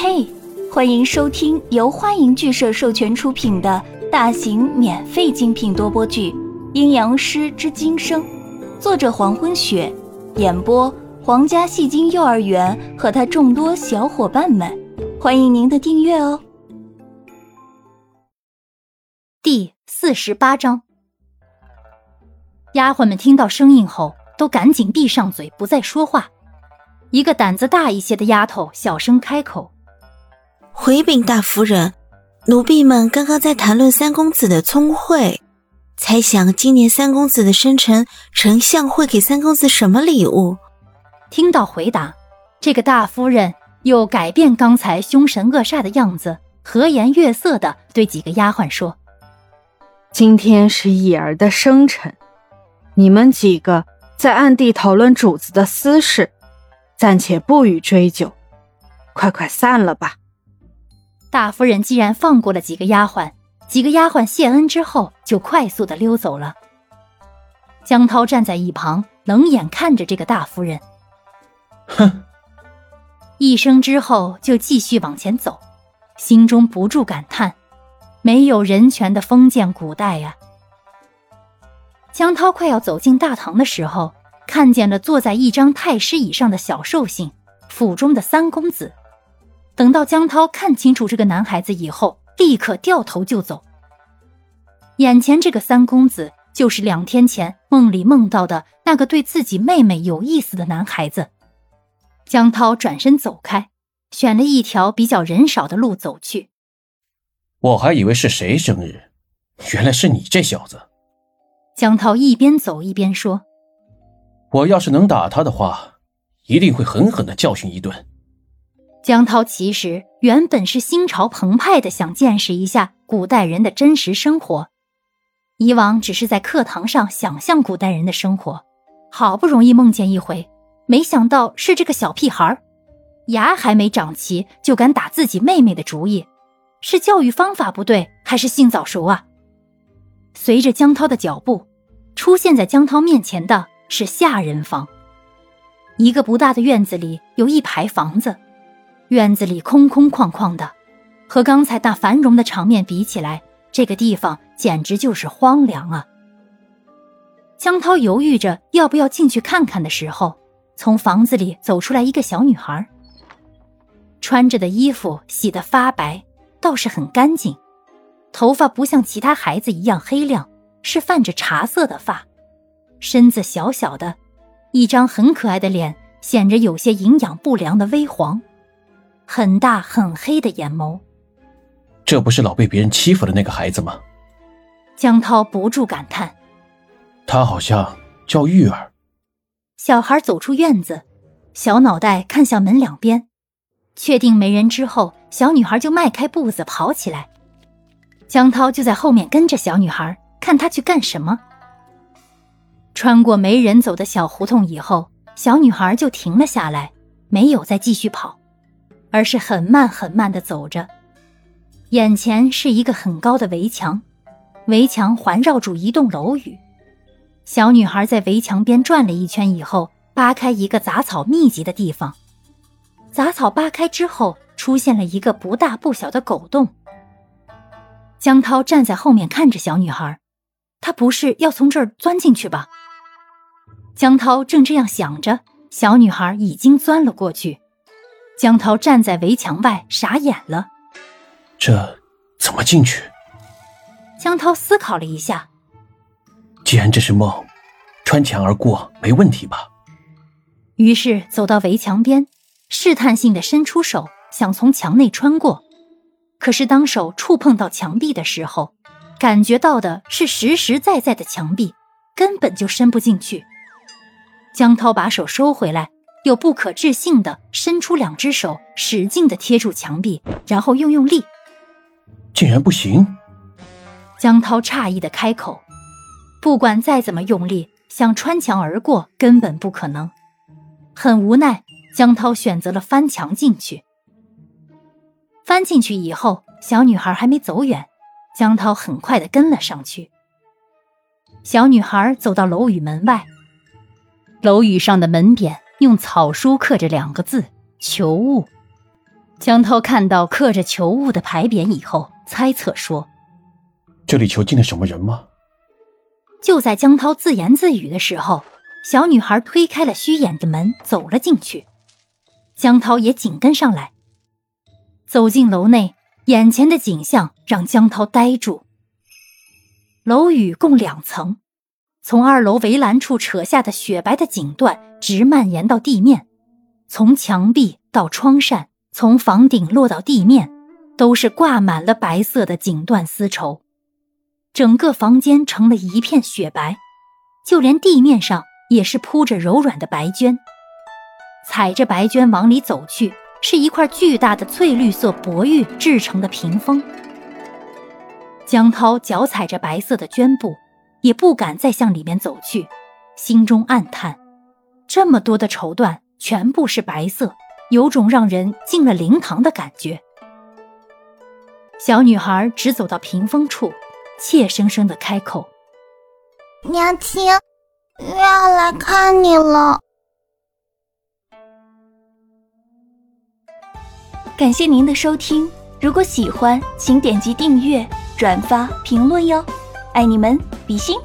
嘿，欢迎收听由欢迎剧社授权出品的大型免费精品多播剧《阴阳师之今生》，作者黄昏雪，演播皇家戏精幼儿园和他众多小伙伴们，欢迎您的订阅哦。第四十八章，丫鬟们听到声音后，都赶紧闭上嘴，不再说话。一个胆子大一些的丫头小声开口：“回禀大夫人，奴婢们刚刚在谈论三公子的聪慧，猜想今年三公子的生辰，丞相会给三公子什么礼物？”听到回答，这个大夫人又改变刚才凶神恶煞的样子，和颜悦色的对几个丫鬟说：“今天是乙儿的生辰，你们几个在暗地讨论主子的私事。”暂且不予追究，快快散了吧。大夫人既然放过了几个丫鬟，几个丫鬟谢恩之后，就快速的溜走了。江涛站在一旁，冷眼看着这个大夫人。哼，一声之后，就继续往前走，心中不住感叹：没有人权的封建古代呀。江涛快要走进大堂的时候。看见了坐在一张太师椅上的小寿星，府中的三公子。等到江涛看清楚这个男孩子以后，立刻掉头就走。眼前这个三公子，就是两天前梦里梦到的那个对自己妹妹有意思的男孩子。江涛转身走开，选了一条比较人少的路走去。我还以为是谁生日，原来是你这小子。江涛一边走一边说。我要是能打他的话，一定会狠狠的教训一顿。江涛其实原本是心潮澎湃的，想见识一下古代人的真实生活。以往只是在课堂上想象古代人的生活，好不容易梦见一回，没想到是这个小屁孩牙还没长齐就敢打自己妹妹的主意，是教育方法不对，还是性早熟啊？随着江涛的脚步，出现在江涛面前的。是下人房。一个不大的院子里有一排房子，院子里空空旷旷的，和刚才那繁荣的场面比起来，这个地方简直就是荒凉啊！江涛犹豫着要不要进去看看的时候，从房子里走出来一个小女孩，穿着的衣服洗得发白，倒是很干净，头发不像其他孩子一样黑亮，是泛着茶色的发。身子小小的，一张很可爱的脸，显着有些营养不良的微黄，很大很黑的眼眸。这不是老被别人欺负的那个孩子吗？江涛不住感叹。他好像叫玉儿。小孩走出院子，小脑袋看向门两边，确定没人之后，小女孩就迈开步子跑起来。江涛就在后面跟着小女孩，看她去干什么。穿过没人走的小胡同以后，小女孩就停了下来，没有再继续跑，而是很慢很慢地走着。眼前是一个很高的围墙，围墙环绕住一栋楼宇。小女孩在围墙边转了一圈以后，扒开一个杂草密集的地方。杂草扒开之后，出现了一个不大不小的狗洞。江涛站在后面看着小女孩，她不是要从这儿钻进去吧？江涛正这样想着，小女孩已经钻了过去。江涛站在围墙外，傻眼了。这怎么进去？江涛思考了一下，既然这是梦，穿墙而过没问题吧？于是走到围墙边，试探性的伸出手，想从墙内穿过。可是当手触碰到墙壁的时候，感觉到的是实实在在的墙壁，根本就伸不进去。江涛把手收回来，又不可置信地伸出两只手，使劲地贴住墙壁，然后用用力，竟然不行。江涛诧异地开口：“不管再怎么用力，想穿墙而过根本不可能。”很无奈，江涛选择了翻墙进去。翻进去以后，小女孩还没走远，江涛很快地跟了上去。小女孩走到楼宇门外。楼宇上的门匾用草书刻着两个字“求物”。江涛看到刻着“求物”的牌匾以后，猜测说：“这里囚禁了什么人吗？”就在江涛自言自语的时候，小女孩推开了虚掩的门，走了进去。江涛也紧跟上来。走进楼内，眼前的景象让江涛呆住。楼宇共两层，从二楼围栏处扯下的雪白的锦缎直蔓延到地面，从墙壁到窗扇，从房顶落到地面，都是挂满了白色的锦缎丝绸。整个房间成了一片雪白，就连地面上也是铺着柔软的白绢。踩着白绢往里走去，是一块巨大的翠绿色薄玉制成的屏风。江涛脚踩着白色的绢布，也不敢再向里面走去，心中暗叹：这么多的绸缎全部是白色，有种让人进了灵堂的感觉。小女孩直走到屏风处。怯生生的开口：“娘亲，月要来看你了。”感谢您的收听，如果喜欢，请点击订阅、转发、评论哟，爱你们，比心。